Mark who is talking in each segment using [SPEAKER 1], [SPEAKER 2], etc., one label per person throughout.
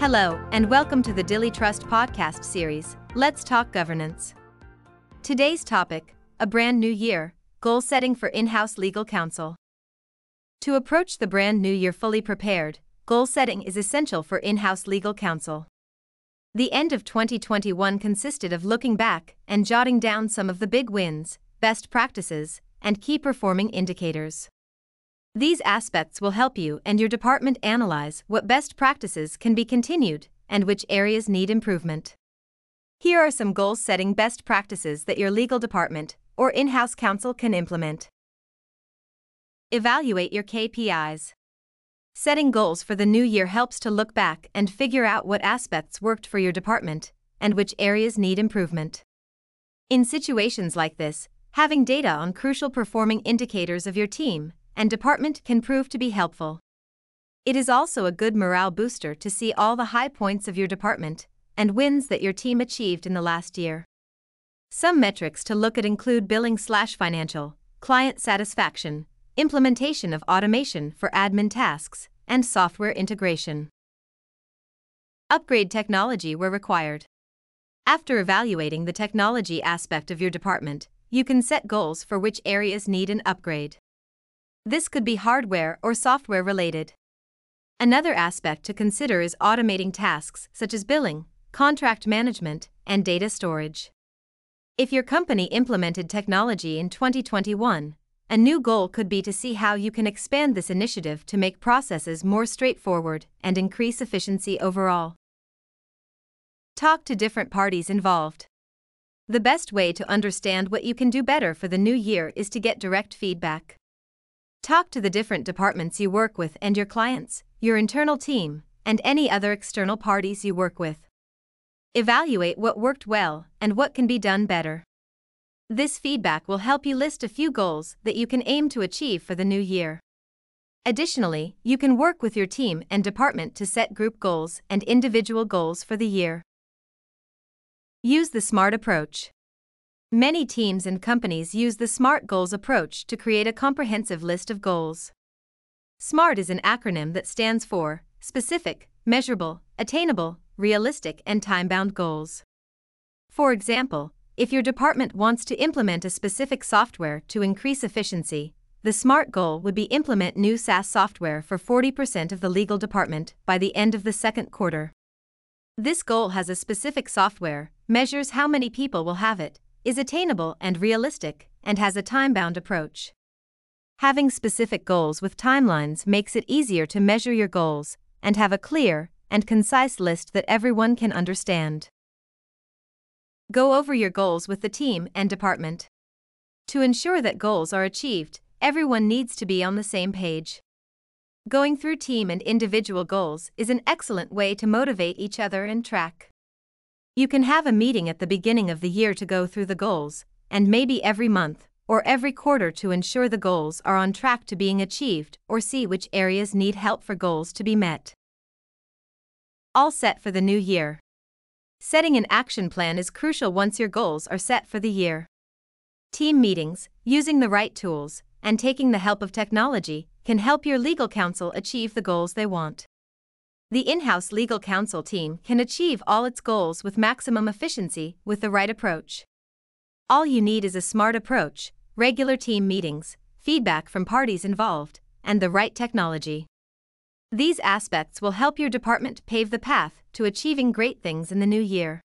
[SPEAKER 1] Hello, and welcome to the DiliTrust podcast series, Let's Talk Governance. Today's topic A Brand New Year Goal Setting for In House Legal Counsel. To approach the brand new year fully prepared, goal setting is essential for in house legal counsel. The end of 2021 consisted of looking back and jotting down some of the big wins, best practices, and key performing indicators. These aspects will help you and your department analyze what best practices can be continued and which areas need improvement. Here are some goal setting best practices that your legal department or in house counsel can implement. Evaluate your KPIs. Setting goals for the new year helps to look back and figure out what aspects worked for your department and which areas need improvement. In situations like this, having data on crucial performing indicators of your team and department can prove to be helpful. It is also a good morale booster to see all the high points of your department and wins that your team achieved in the last year. Some metrics to look at include billing slash financial, client satisfaction, implementation of automation for admin tasks, and software integration. Upgrade technology where required. After evaluating the technology aspect of your department, you can set goals for which areas need an upgrade. This could be hardware or software related. Another aspect to consider is automating tasks such as billing, contract management, and data storage. If your company implemented technology in 2021, a new goal could be to see how you can expand this initiative to make processes more straightforward and increase efficiency overall. Talk to different parties involved. The best way to understand what you can do better for the new year is to get direct feedback. Talk to the different departments you work with and your clients, your internal team, and any other external parties you work with. Evaluate what worked well and what can be done better. This feedback will help you list a few goals that you can aim to achieve for the new year. Additionally, you can work with your team and department to set group goals and individual goals for the year. Use the SMART approach. Many teams and companies use the SMART goals approach to create a comprehensive list of goals. SMART is an acronym that stands for specific, measurable, attainable, realistic, and time bound goals. For example, if your department wants to implement a specific software to increase efficiency, the SMART goal would be implement new SaaS software for 40% of the legal department by the end of the second quarter. This goal has a specific software, measures how many people will have it, is attainable and realistic, and has a time bound approach. Having specific goals with timelines makes it easier to measure your goals and have a clear and concise list that everyone can understand. Go over your goals with the team and department. To ensure that goals are achieved, everyone needs to be on the same page. Going through team and individual goals is an excellent way to motivate each other and track. You can have a meeting at the beginning of the year to go through the goals, and maybe every month or every quarter to ensure the goals are on track to being achieved or see which areas need help for goals to be met. All set for the new year. Setting an action plan is crucial once your goals are set for the year. Team meetings, using the right tools, and taking the help of technology can help your legal counsel achieve the goals they want. The in house legal counsel team can achieve all its goals with maximum efficiency with the right approach. All you need is a smart approach, regular team meetings, feedback from parties involved, and the right technology. These aspects will help your department pave the path to achieving great things in the new year.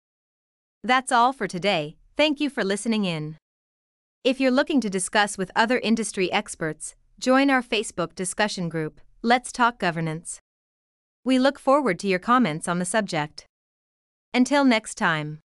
[SPEAKER 1] That's all for today, thank you for listening in. If you're looking to discuss with other industry experts, join our Facebook discussion group, Let's Talk Governance. We look forward to your comments on the subject. Until next time.